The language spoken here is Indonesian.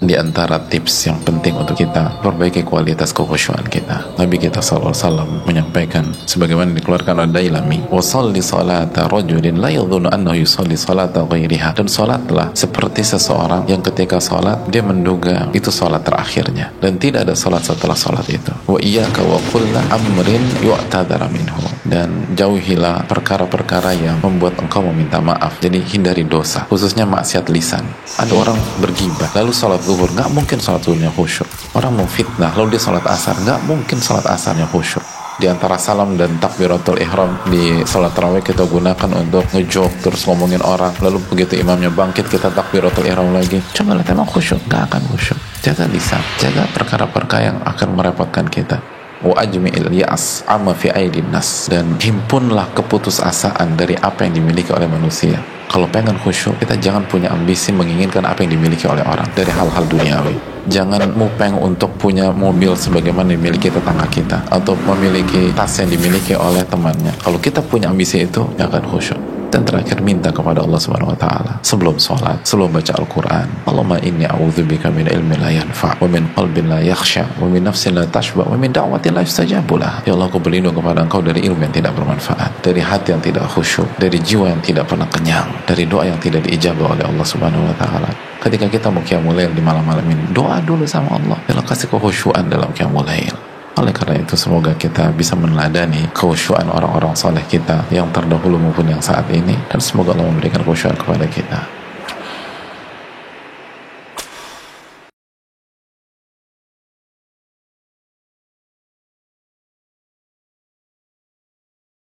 di antara tips yang penting untuk kita perbaiki kualitas kekhusyuan kita. Nabi kita SAW menyampaikan sebagaimana dikeluarkan oleh Dailami, "Wasalli salata rajulin la yadhunnu annahu yusalli salata ghairiha." Dan salatlah seperti seseorang yang ketika salat dia menduga itu salat terakhirnya dan tidak ada salat setelah salat itu. Wa iyyaka wa kullu amrin yu'tadara minhu. Dan jauhilah perkara-perkara yang membuat engkau meminta maaf. Jadi hindari dosa, khususnya maksiat lisan. Ada orang bergibah, lalu salat zuhur, nggak mungkin salat zuhurnya khusyuk. Orang mau fitnah, lalu dia salat asar, nggak mungkin salat asarnya khusyuk di antara salam dan takbiratul ihram di salat tarawih kita gunakan untuk ngejok terus ngomongin orang lalu begitu imamnya bangkit kita takbiratul ihram lagi coba lihat emang khusyuk gak akan khusyuk jaga lisan jaga perkara-perkara yang akan merepotkan kita wa ajmi'il ya'as amma fi aidin nas. Dan himpunlah keputusasaan dari apa yang dimiliki oleh manusia. Kalau pengen khusyuk kita jangan punya ambisi menginginkan apa yang dimiliki oleh orang dari hal-hal duniawi. Jangan mupeng untuk punya mobil sebagaimana dimiliki tetangga kita atau memiliki tas yang dimiliki oleh temannya. Kalau kita punya ambisi itu akan khusyuk dan terakhir minta kepada Allah Subhanahu wa taala sebelum sholat, sebelum baca Al-Qur'an. Allahumma inni a'udzubika min ilmin la yanfa wa min qalbin la yakhsha wa min nafsin la tashba wa min da'watin la yustajabu lah. Ya Allah, aku berlindung kepada Engkau dari ilmu yang tidak bermanfaat, dari hati yang tidak khusyuk, dari jiwa yang tidak pernah kenyang, dari doa yang tidak diijabah oleh Allah Subhanahu wa taala. Ketika kita mau qiyamul di malam-malam ini, doa dulu sama Allah. Ya Allah kasih kekhusyuan dalam qiyamul. Oleh karena itu semoga kita bisa meneladani kekhusyuan orang-orang soleh kita yang terdahulu maupun yang saat ini dan semoga Allah memberikan kekhusyuan kepada kita.